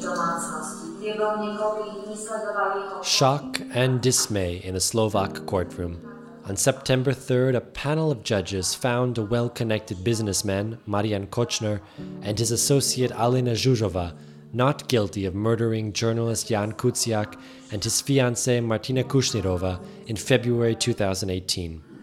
domácnosti. Shock and dismay in a Slovak courtroom. On September 3rd, a panel of judges found a well connected businessman, Marian Kočner, and his associate Alena Zsuzsová not guilty of murdering journalist Jan Kuciak and his fiancée Martina Kushnirova in February 2018.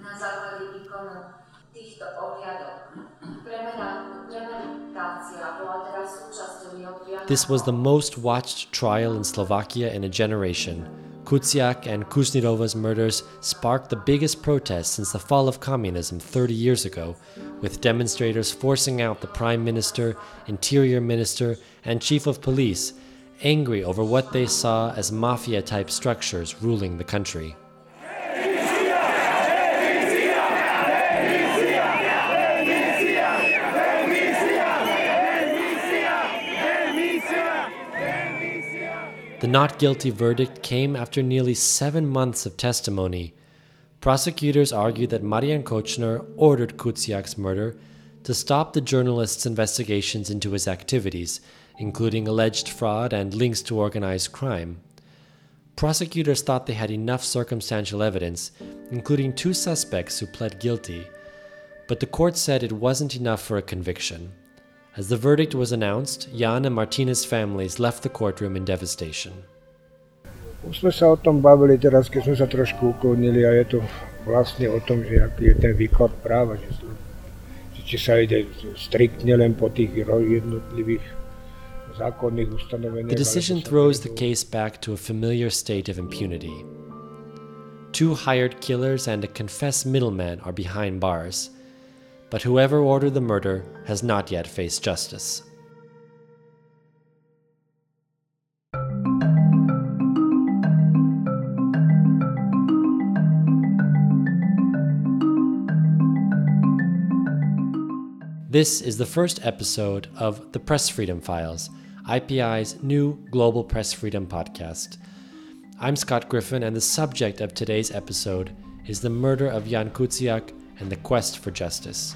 This was the most watched trial in Slovakia in a generation Kuciak and Kushnirova's murders sparked the biggest protests since the fall of communism 30 years ago, with demonstrators forcing out the Prime Minister, Interior Minister, and Chief of Police, angry over what they saw as mafia type structures ruling the country. The not guilty verdict came after nearly seven months of testimony. Prosecutors argued that Marian Kočner ordered Kuciak's murder to stop the journalist's investigations into his activities, including alleged fraud and links to organized crime. Prosecutors thought they had enough circumstantial evidence, including two suspects who pled guilty, but the court said it wasn't enough for a conviction. As the verdict was announced, Jan and Martina's families left the courtroom in devastation. Už sme sa o tom bavili teraz, keď sme sa trošku uklonili a je to vlastne o tom, že aký je ten výklad práva, že, že či sa ide striktne len po tých jednotlivých. The decision throws the case back to a familiar state of impunity. Two hired killers and a confessed middleman are behind bars but whoever ordered the murder has not yet faced justice. This is the first episode of the Press Freedom Files, IPI's new global press freedom podcast. I'm Scott Griffin, and the subject of today's episode is the murder of Jan Kuciak and the quest for justice.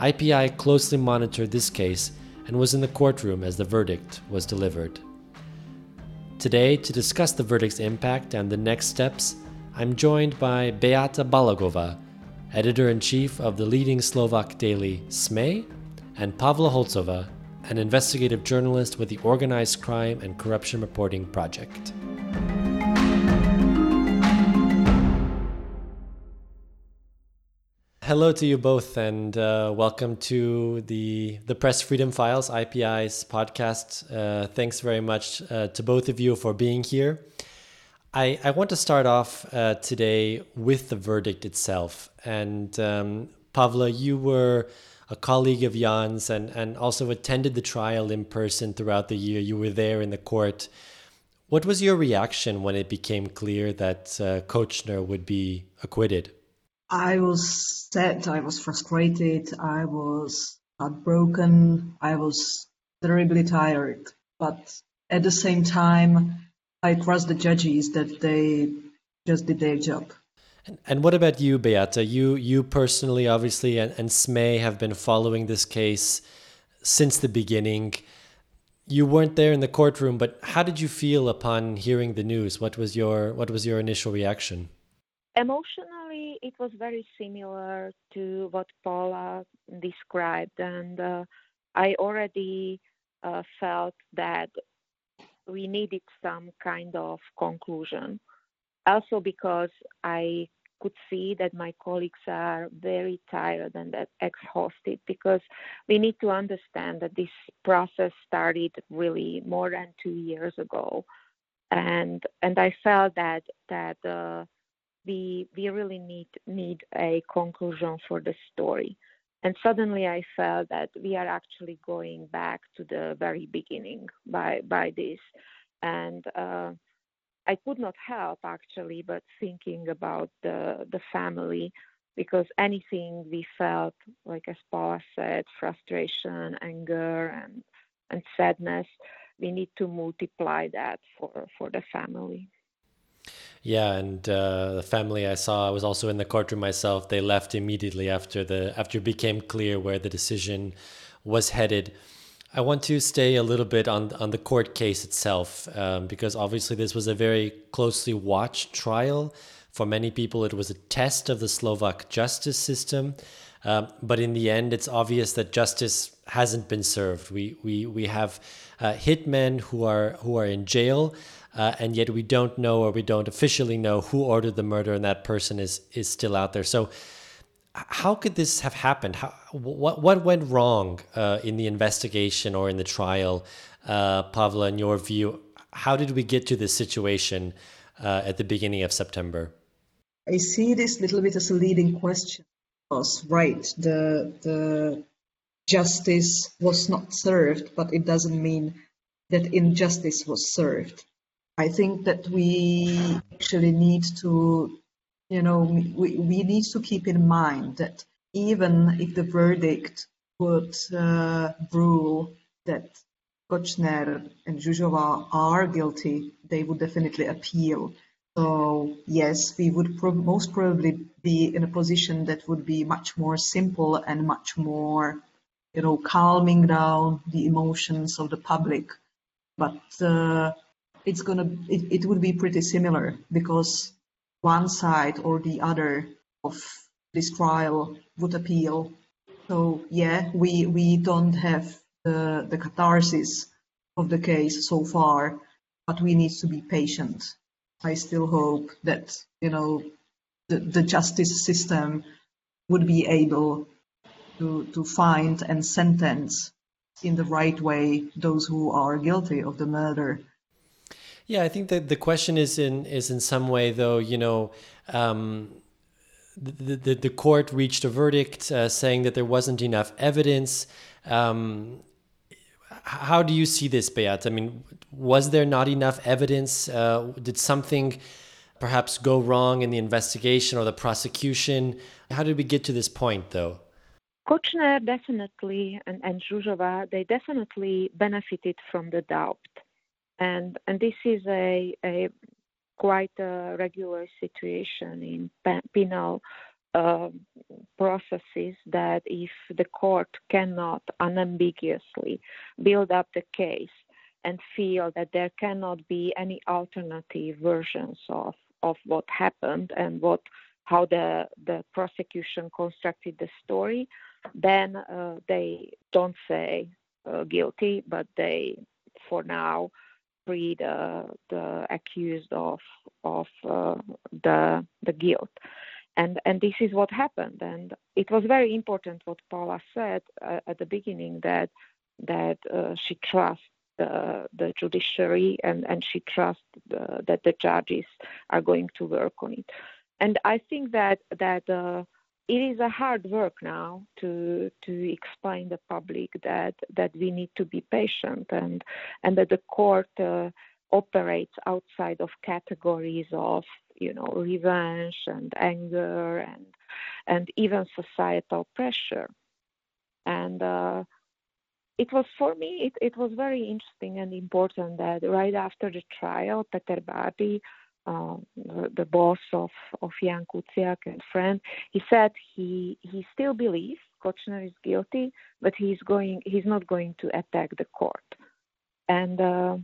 IPI closely monitored this case and was in the courtroom as the verdict was delivered. Today, to discuss the verdict's impact and the next steps, I'm joined by Beata Balogová, editor in chief of the leading Slovak daily SME, and Pavla Holcova, an investigative journalist with the Organized Crime and Corruption Reporting Project. Hello to you both, and uh, welcome to the the Press Freedom Files IPI's podcast. Uh, thanks very much uh, to both of you for being here. I, I want to start off uh, today with the verdict itself. And um, Pavla, you were a colleague of Jan's and, and also attended the trial in person throughout the year. You were there in the court. What was your reaction when it became clear that uh, Kočner would be acquitted? I was sad, I was frustrated, I was heartbroken, I was terribly tired. But at the same time, I trust the judges that they just did their job. And, what about you, Beata? You you personally, obviously, and, and SME have been following this case since the beginning. You weren't there in the courtroom, but how did you feel upon hearing the news? What was your what was your initial reaction? Emotionally, it was very similar to what Pavla described, and uh, I already uh, felt that we needed some kind of conclusion. Also, because I could see that my colleagues are very tired and exhausted because we need to understand that this process started really more than two years ago and and I felt that that uh, we we really need need a conclusion for the story. And suddenly I felt that we are actually going back to the very beginning by by this, and uh, I could not help actually but thinking about the the family because anything we felt like as Pavla said frustration anger and and sadness we need to multiply that for for the family yeah, and uh, the family I saw, I was also in the courtroom myself. They left immediately after the after it became clear where the decision was headed. I want to stay a little bit on on the court case itself um, because obviously this was a very closely watched trial. For many people, it was a test of the Slovak justice system. Um, but in the end, it's obvious that justice hasn't been served. We we we have uh, hitmen who are who are in jail, uh, and yet we don't know or we don't officially know who ordered the murder, and that person is is still out there. So how could this have happened? How, what what went wrong uh, in the investigation or in the trial, uh, Pavla? In your view, how did we get to this situation uh, at the beginning of September? I see this little bit as a leading question. Because right, the the justice was not served, but it doesn't mean that injustice was served. I think that we actually need to you know, we, we need to keep in mind that even if the verdict would uh, rule that Kočner and Zsuzsová are guilty, they would definitely appeal. So yes, we would pro- most probably be in a position that would be much more simple and much more, you know, calming down the emotions of the public. But uh, it's gonna, it, it would be pretty similar because one side or the other of this trial would appeal. So yeah, we we don't have the the catharsis of the case so far, but we need to be patient. I still hope that you know the, the justice system would be able to to find and sentence in the right way those who are guilty of the murder yeah, I think that the question is in is in some way though, you know, um, the, the the court reached a verdict uh, saying that there wasn't enough evidence. Um, how do you see this, Beat? I mean, was there not enough evidence? Uh, did something perhaps go wrong in the investigation or the prosecution? How did we get to this point, though? Kočner definitely and, and Zsuzsová, they definitely benefited from the doubt and and this is a, a quite a regular situation in penal uh, processes that if the court cannot unambiguously build up the case and feel that there cannot be any alternative versions of, of what happened and what how the, the prosecution constructed the story, then uh, they don't say uh, guilty, but they, for now, free the, the accused of of uh, the the guilt. And and this is what happened. And it was very important what Pavla said uh, at the beginning that that uh, she trusts the, the judiciary and and she trusts that the judges are going to work on it. And i think that that uh, it is a hard work now to to explain the public that that we need to be patient and and that the court uh, operates outside of categories of you know revenge and anger and and even societal pressure. And uh, it was for me it, it was very interesting and important that right after the trial peter Bárdy uh, the boss of, of Jan Kuciak and friend, he said he he still believes Kočner is guilty, but he's going he's not going to attack the court. And uh,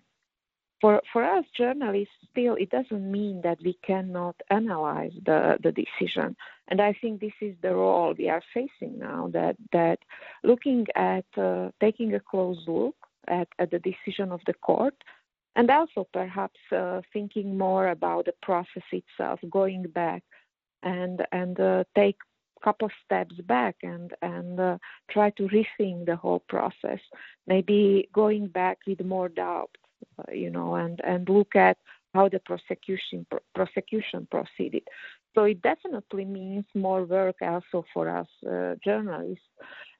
for for us journalists, still it doesn't mean that we cannot analyze the the decision. And I think this is the role we are facing now. That that looking at uh, taking a close look at, at the decision of the court and also perhaps uh, thinking more about the process itself, going back and and uh, take a couple steps back and and uh, try to rethink the whole process. Maybe going back with more doubt, uh, you know, and and look at how the prosecution prosecution proceeded. So it definitely means more work also for us uh, journalists,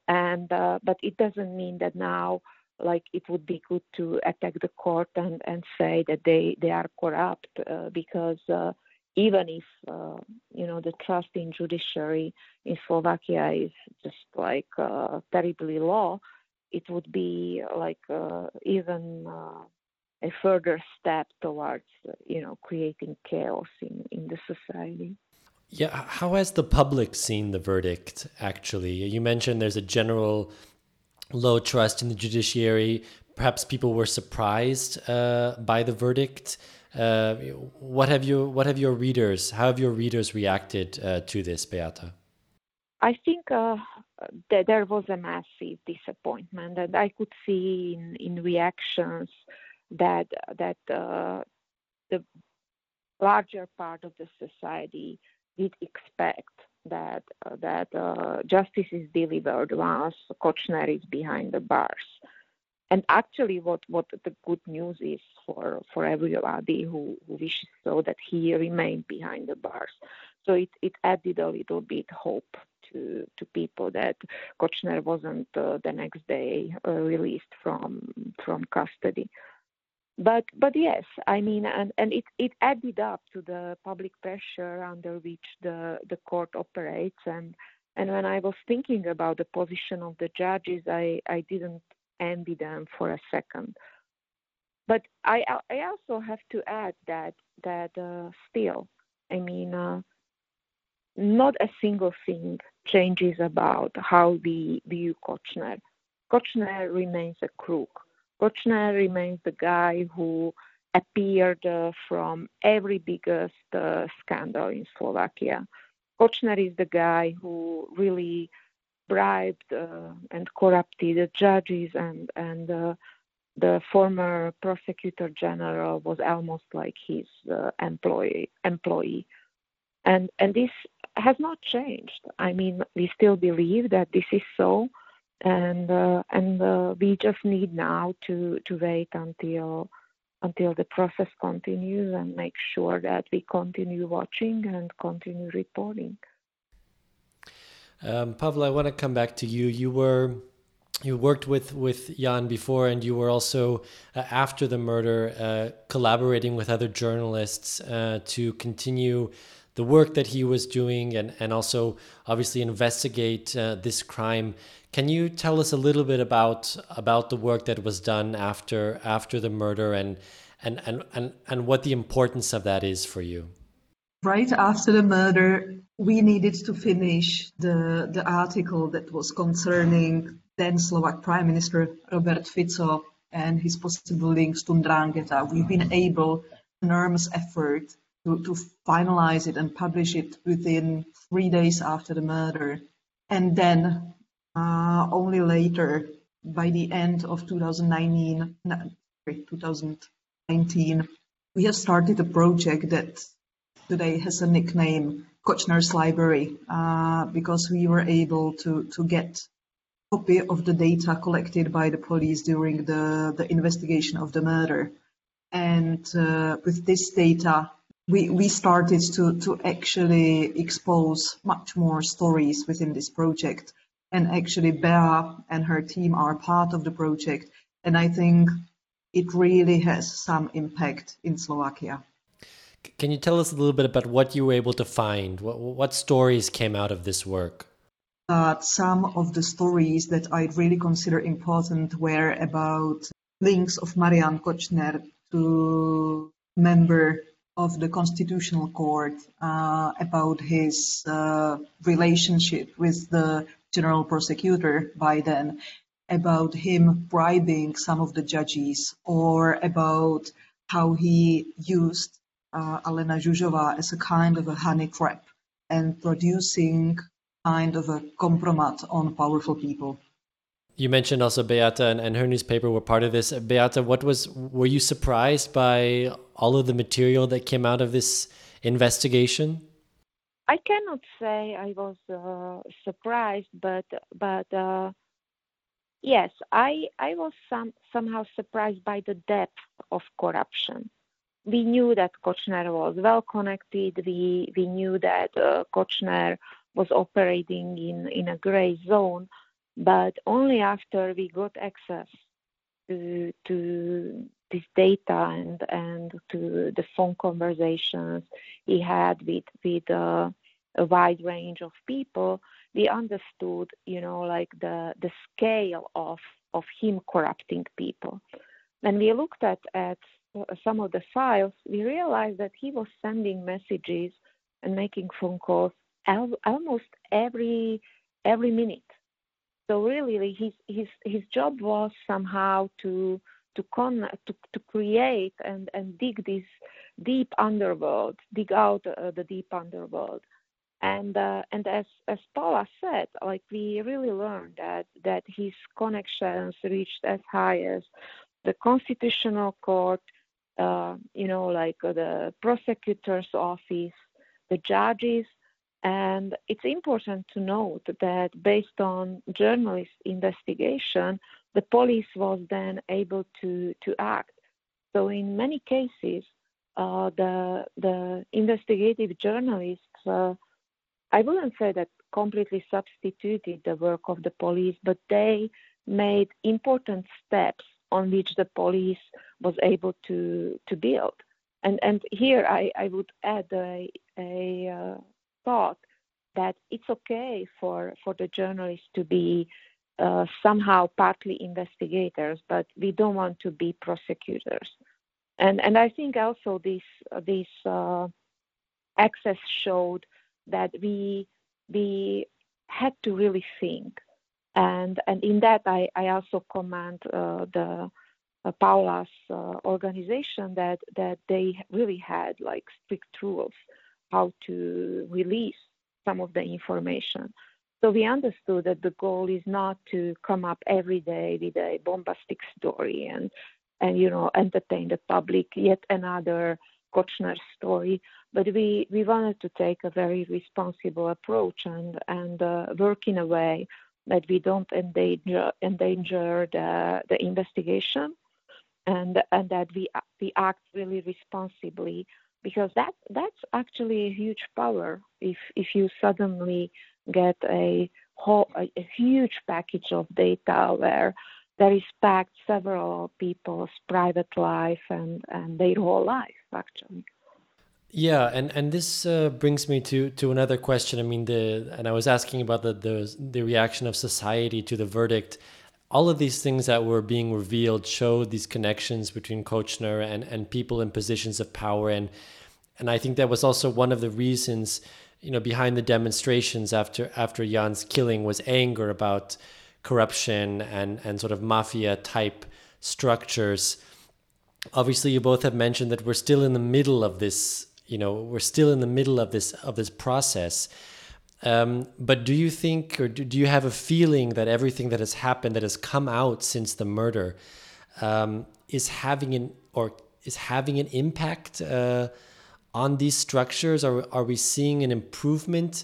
and uh, but it doesn't mean that now like it would be good to attack the court and, and say that they, they are corrupt uh, because uh, even if uh, you know the trust in judiciary in Slovakia is just like uh, terribly low, it would be like uh, even uh, a further step towards you know creating chaos in, in the society. Yeah, how has the public seen the verdict? Actually, you mentioned there's a general low trust in the judiciary. Perhaps people were surprised uh, by the verdict. Uh, what have you? What have your readers? How have your readers reacted uh, to this, Beata? I think uh, that there was a massive disappointment, and I could see in, in reactions that that uh, the larger part of the society did expect that uh, that uh, justice is delivered once Kočner is behind the bars. And actually, what, what the good news is for, for everybody who, who wishes so that he remained behind the bars. So it, it added a little bit hope to, to people that Kočner wasn't uh, the next day uh, released from from custody. But but yes, I mean, and, and it, it added up to the public pressure under which the, the court operates. And and when I was thinking about the position of the judges, I, I didn't envy them for a second. But I I also have to add that that uh, still, I mean, uh, not a single thing changes about how we view Kočner. Kočner remains a crook. Kočner remains the guy who appeared uh, from every biggest uh, scandal in Slovakia. Kočner is the guy who really bribed uh, and corrupted the judges and and the former prosecutor general was almost like his uh, employee employee. And and this has not changed. I mean we still believe that this is so and uh, and uh, we just need now to to wait until until the process continues and make sure that we continue watching and continue reporting um, Pavla, I want to come back to you. You were you worked with with Jan before, and you were also uh, after the murder uh, collaborating with other journalists uh, to continue the work that he was doing, and and also obviously investigate uh, this crime. Can you tell us a little bit about about the work that was done after after the murder, and and and and, and what the importance of that is for you? Right after the murder, we needed to finish the, the article that was concerning then Slovak Prime Minister Robert Fico and his possible links to Ndrangheta. We've been able, enormous effort, to, to finalize it and publish it within three days after the murder. And then uh, only later, by the end of 2019, 2019, we have started a project that today has a nickname Kočner's library uh, because we were able to, to get a copy of the data collected by the police during the, the investigation of the murder. And uh, with this data, we, we started to, to actually expose much more stories within this project. And actually, Bea and her team are part of the project. And I think it really has some impact in Slovakia. Can you tell us a little bit about what you were able to find? What, what stories came out of this work? Uh, some of the stories that I really consider important were about links of Marian Kočner to member of the Constitutional Court, uh, about his uh, relationship with the general prosecutor by then, about him bribing some of the judges, or about how he used uh, Alena Zsuzsová as a kind of a honey trap and producing kind of a compromise on powerful people. You mentioned also Beata and, and, her newspaper were part of this. Beata, what was were you surprised by all of the material that came out of this investigation? I cannot say I was uh, surprised, but but uh, yes, I I was some somehow surprised by the depth of corruption we knew that Kočner was well connected. We we knew that uh, Kočner was operating in in a gray zone, but only after we got access to to this data and and to the phone conversations he had with with uh, a wide range of people, we understood, you know, like the the scale of of him corrupting people. When we looked at at some of the files, we realized that he was sending messages and making phone calls al- almost every every minute. So really, his his his job was somehow to to con to, to create and and dig this deep underworld, dig out uh, the deep underworld. And uh, and as as Pavla said, like we really learned that that his connections reached as high as the Constitutional Court, uh, you know, like uh, the prosecutor's office, the judges, and it's important to note that based on journalist investigation, the police was then able to, to act. So in many cases, uh, the the investigative journalists, uh, I wouldn't say that completely substituted the work of the police, but they made important steps on which the police was able to to build. And and here I, I would add a, a uh, thought that it's okay for for the journalists to be uh, somehow partly investigators, but we don't want to be prosecutors. And and I think also this this uh, access showed that we we had to really think, and and in that I I also commend uh, the uh, Pavla's uh, organization that that they really had like strict rules how to release some of the information. So we understood that the goal is not to come up every day with a bombastic story and and you know entertain the public yet another Kočner story, but we, we wanted to take a very responsible approach and and uh, work in a way that we don't endanger endanger the, the investigation and and that we we act really responsibly because that that's actually a huge power if if you suddenly get a whole a, a huge package of data where they respect several people's private life and, and their whole life actually. Yeah and and this uh, brings me to to another question. I mean the and i was asking about the the, the reaction of society to the verdict all of these things that were being revealed showed these connections between Kočner and, and people in positions of power. And, and I think that was also one of the reasons, you know, behind the demonstrations after, after Jan's killing was anger about corruption and, and sort of mafia type structures. Obviously, you both have mentioned that we're still in the middle of this, you know, we're still in the middle of this, of this process. Um, but do you think, or do, do, you have a feeling that everything that has happened, that has come out since the murder, um, is having an or is having an impact uh, on these structures? Are are we seeing an improvement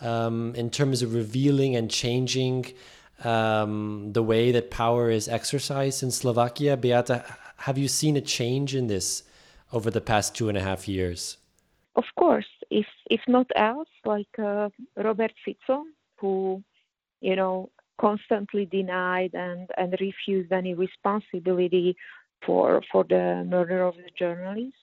um, in terms of revealing and changing um, the way that power is exercised in Slovakia? Beata, have you seen a change in this over the past two and a half years? Of course, if not else, like uh, Robert Fico, who, you know, constantly denied and, and refused any responsibility for for the murder of the journalist.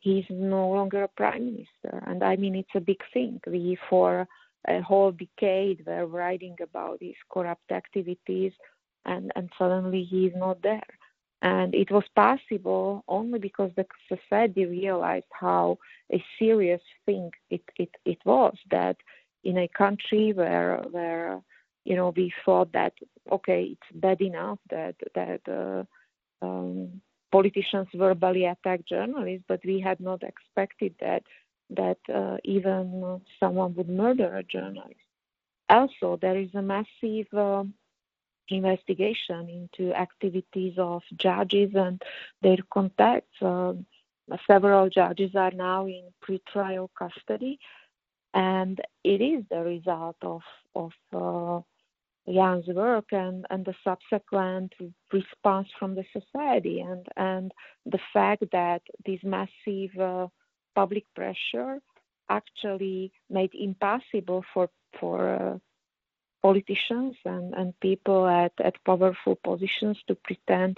He's no longer a prime minister, and I mean it's a big thing. We for a whole decade were writing about his corrupt activities, and and suddenly he's not there. And it was possible only because the society realized how a serious thing it, it, it was that in a country where where you know we thought that okay it's bad enough that that uh, um, politicians verbally attack journalists, but we had not expected that that uh, even someone would murder a journalist. Also, there is a massive uh, investigation into activities of judges and their contacts. Uh, several judges are now in pretrial custody, and it is the result of of uh, Jan's work and, and the subsequent response from the society and and the fact that this massive uh, public pressure actually made impossible for for uh, politicians and, and people at, at powerful positions to pretend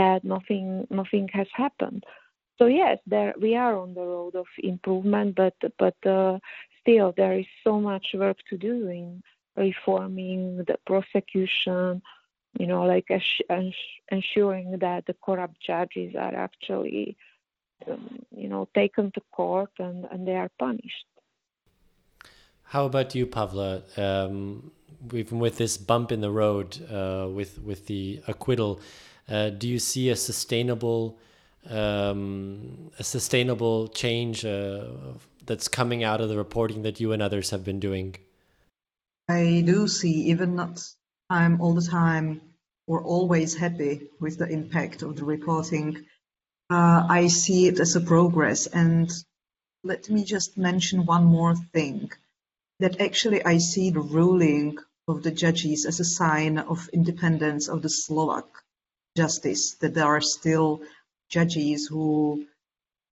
that nothing nothing has happened. So yes, there we are on the road of improvement, but but uh, still there is so much work to do in reforming the prosecution. You know, like ensuring that the corrupt judges are actually, um, you know, taken to court and, and they are punished. How about you, Pavla? Um, even with this bump in the road, uh, with with the acquittal, uh, do you see a sustainable um, a sustainable change uh, that's coming out of the reporting that you and others have been doing? I do see, even not I'm all the time or always happy with the impact of the reporting. Uh, I see it as a progress. And let me just mention one more thing that actually I see the ruling of the judges as a sign of independence of the Slovak justice, that there are still judges who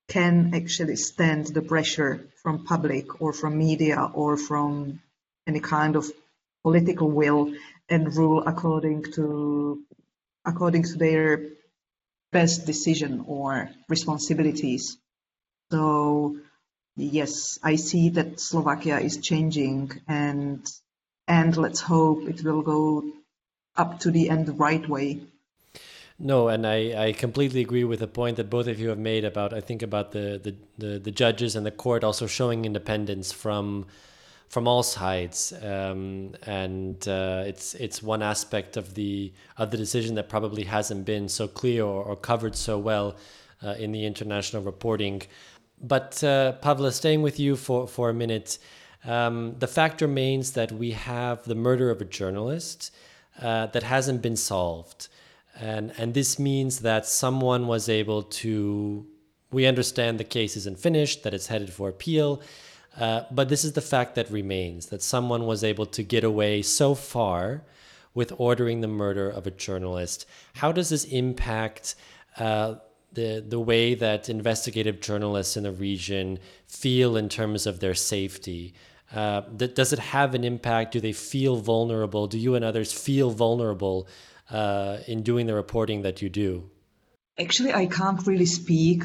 can actually stand the pressure from public or from media or from any kind of political will and rule according to according to their best decision or responsibilities. So yes, I see that Slovakia is changing and and let's hope it will go up to the end the right way. No, and I, I completely agree with the point that both of you have made about I think about the, the, the, the judges and the court also showing independence from from all sides, um, and uh, it's it's one aspect of the of the decision that probably hasn't been so clear or, or covered so well uh, in the international reporting. But uh, Pavla, staying with you for for a minute, um, the fact remains that we have the murder of a journalist uh, that hasn't been solved, and and this means that someone was able to. We understand the case isn't finished, that it's headed for appeal uh, but this is the fact that remains that someone was able to get away so far with ordering the murder of a journalist. How does this impact uh, the the way that investigative journalists in the region feel in terms of their safety? Uh, does it have an impact? Do they feel vulnerable? Do you and others feel vulnerable uh, in doing the reporting that you do? Actually, I can't really speak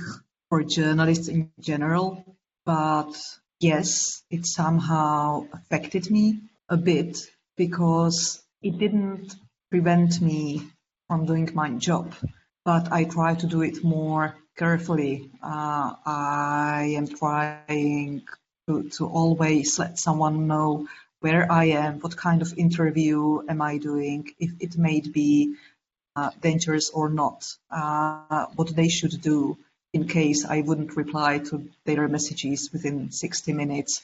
for journalists in general, but yes, it somehow affected me a bit because it didn't prevent me from doing my job, but I try to do it more carefully. Uh, I am trying to, to always let someone know where I am, what kind of interview am I doing, if it may be uh, dangerous or not, uh, what they should do in case I wouldn't reply to their messages within 60 minutes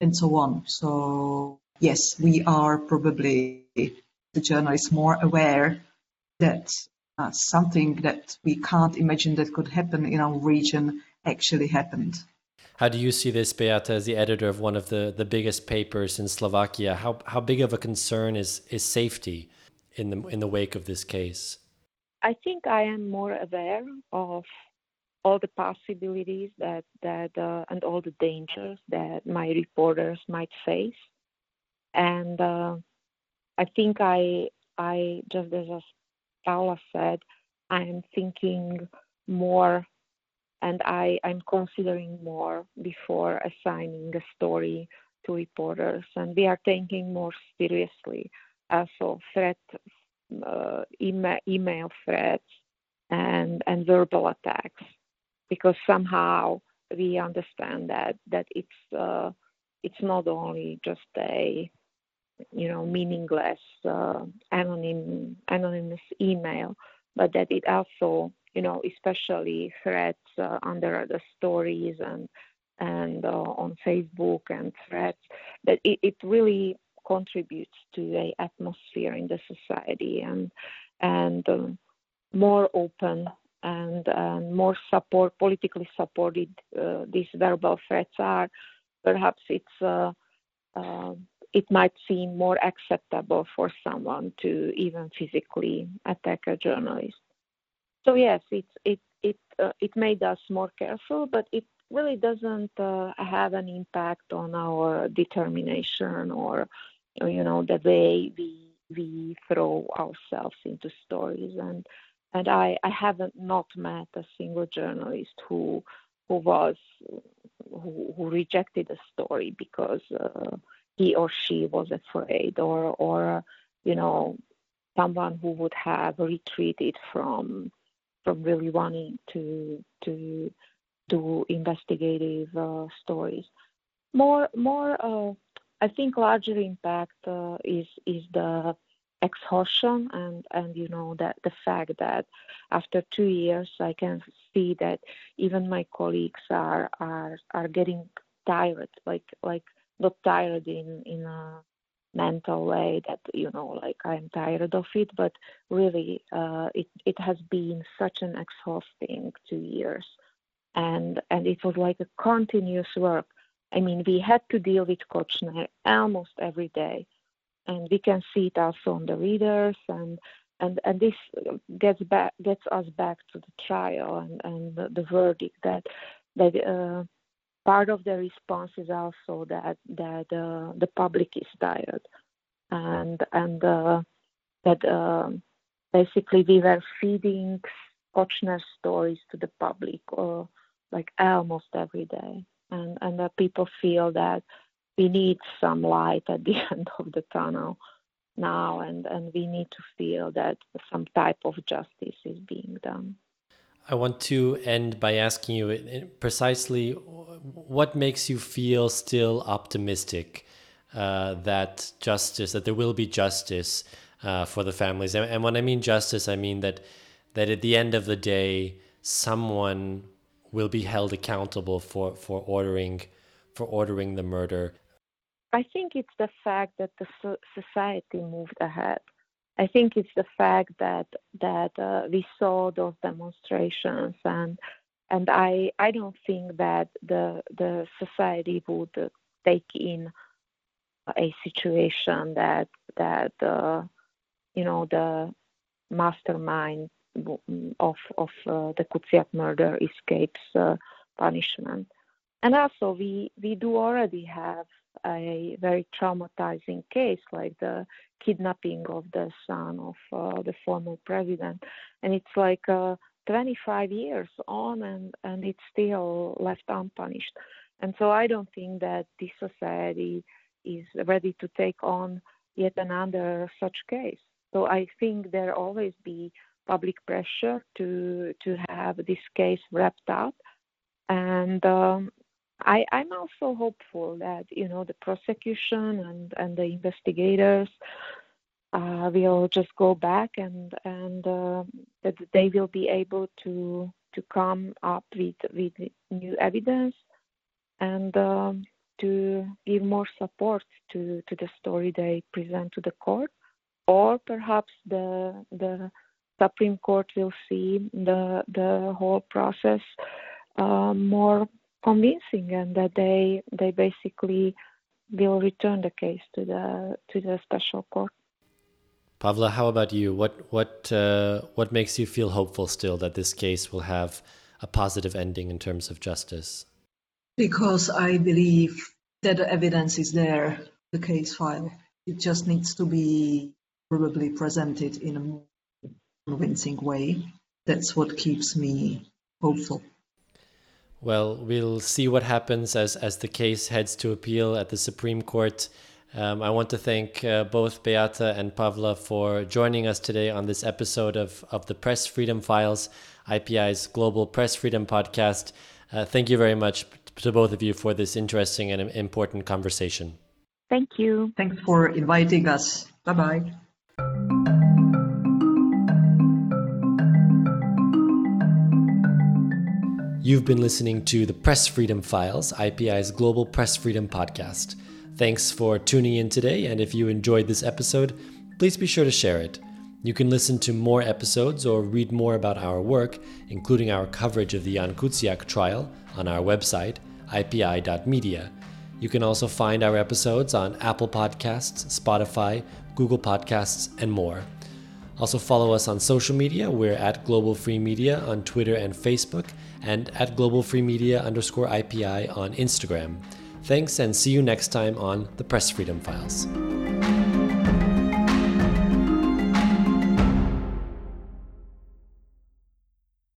and so on. So yes, we are probably the journalists more aware that something that we can't imagine that could happen in our region actually happened. How do you see this, Beata, as the editor of one of the, the biggest papers in Slovakia? How how big of a concern is is safety in the in the wake of this case? I think I am more aware of all the possibilities that that uh, and all the dangers that my reporters might face and uh, i think i i just as Pavla said i am thinking more and i i'm considering more before assigning a story to reporters. And we are taking more seriously also threat uh, email, email threats and and verbal attacks because somehow we understand that that it's uh, it's not only just a you know meaningless uh, anonym anonymous email, but that it also you know especially threats uh, under the stories and and uh, on Facebook and threats that it, it really contributes to a atmosphere in the society and and um, more open and, and more support, politically supported uh, these verbal threats are, perhaps it's uh, uh, it might seem more acceptable for someone to even physically attack a journalist. So yes, it it it uh, it made us more careful, but it really doesn't uh, have an impact on our determination or you know the way we we throw ourselves into stories and and I, I haven't not met a single journalist who who was who, who rejected a story because uh, he or she was afraid or or you know someone who would have retreated from from really wanting to to do investigative uh, stories. More more uh, I think larger impact uh, is is the exhaustion and and you know that the fact that after two years I can see that even my colleagues are are are getting tired like like not tired in in a mental way that you know like i'm tired of it but really uh, it it has been such an exhausting two years. And and it was like a continuous work. I mean we had to deal with Kočner almost every day and we can see it also on the readers and and and this gets back gets us back to the trial and and the, the verdict that that uh, part of the response is also that that uh, the public is tired, and and uh, that uh, basically we were feeding Kočner stories to the public, or like almost every day, and and that people feel that we need some light at the end of the tunnel now, and and we need to feel that some type of justice is being done. I want to end by asking you uh, precisely what makes you feel still optimistic uh, that justice, that there will be justice uh, for the families. And, and, when I mean justice, I mean that that at the end of the day, someone will be held accountable for for ordering for ordering the murder. I think it's the fact that the society moved ahead I think it's the fact that that uh, we saw those demonstrations and and I I don't think that the the society would take in a situation that that uh, you know the mastermind of of uh, the Kuciak murder escapes uh, punishment. And also we we do already have a very traumatizing case like the kidnapping of the son of uh, the former president. And it's like uh, 25 years on and and it's still left unpunished. And so i don't think that this society is ready to take on yet another such case. So i think there always be public pressure to to have this case wrapped up. And um, I, I'm also hopeful that you know the prosecution and, and the investigators uh, will just go back and and uh, that they will be able to to come up with with new evidence and um, to give more support to to the story they present to the court, or perhaps the the Supreme Court will see the the whole process uh, more convincing and that they they basically will return the case to the to the special court. Pavla, how about you? What what uh, what makes you feel hopeful still that this case will have a positive ending in terms of justice? Because I believe that the evidence is there, the case file. It just needs to be probably presented in a more convincing way. That's what keeps me hopeful. Well, we'll see what happens as, as the case heads to appeal at the Supreme Court. Um, I want to thank uh, both Beata and Pavla for joining us today on this episode of, of the Press Freedom Files, IPI's Global Press Freedom Podcast. Uh, thank you very much to both of you for this interesting and important conversation. Thank you. Thanks for inviting us. Bye bye. You've been listening to the Press Freedom Files, IPI's global press freedom podcast. Thanks for tuning in today, and if you enjoyed this episode, please be sure to share it. You can listen to more episodes or read more about our work, including our coverage of the Jan Kuciak trial, on our website, ipi.media. You can also find our episodes on Apple Podcasts, Spotify, Google Podcasts, and more. Also, follow us on social media. We're at Global Free Media on Twitter and Facebook, and at Global Free Media underscore IPI on Instagram. Thanks, and see you next time on the Press Freedom Files.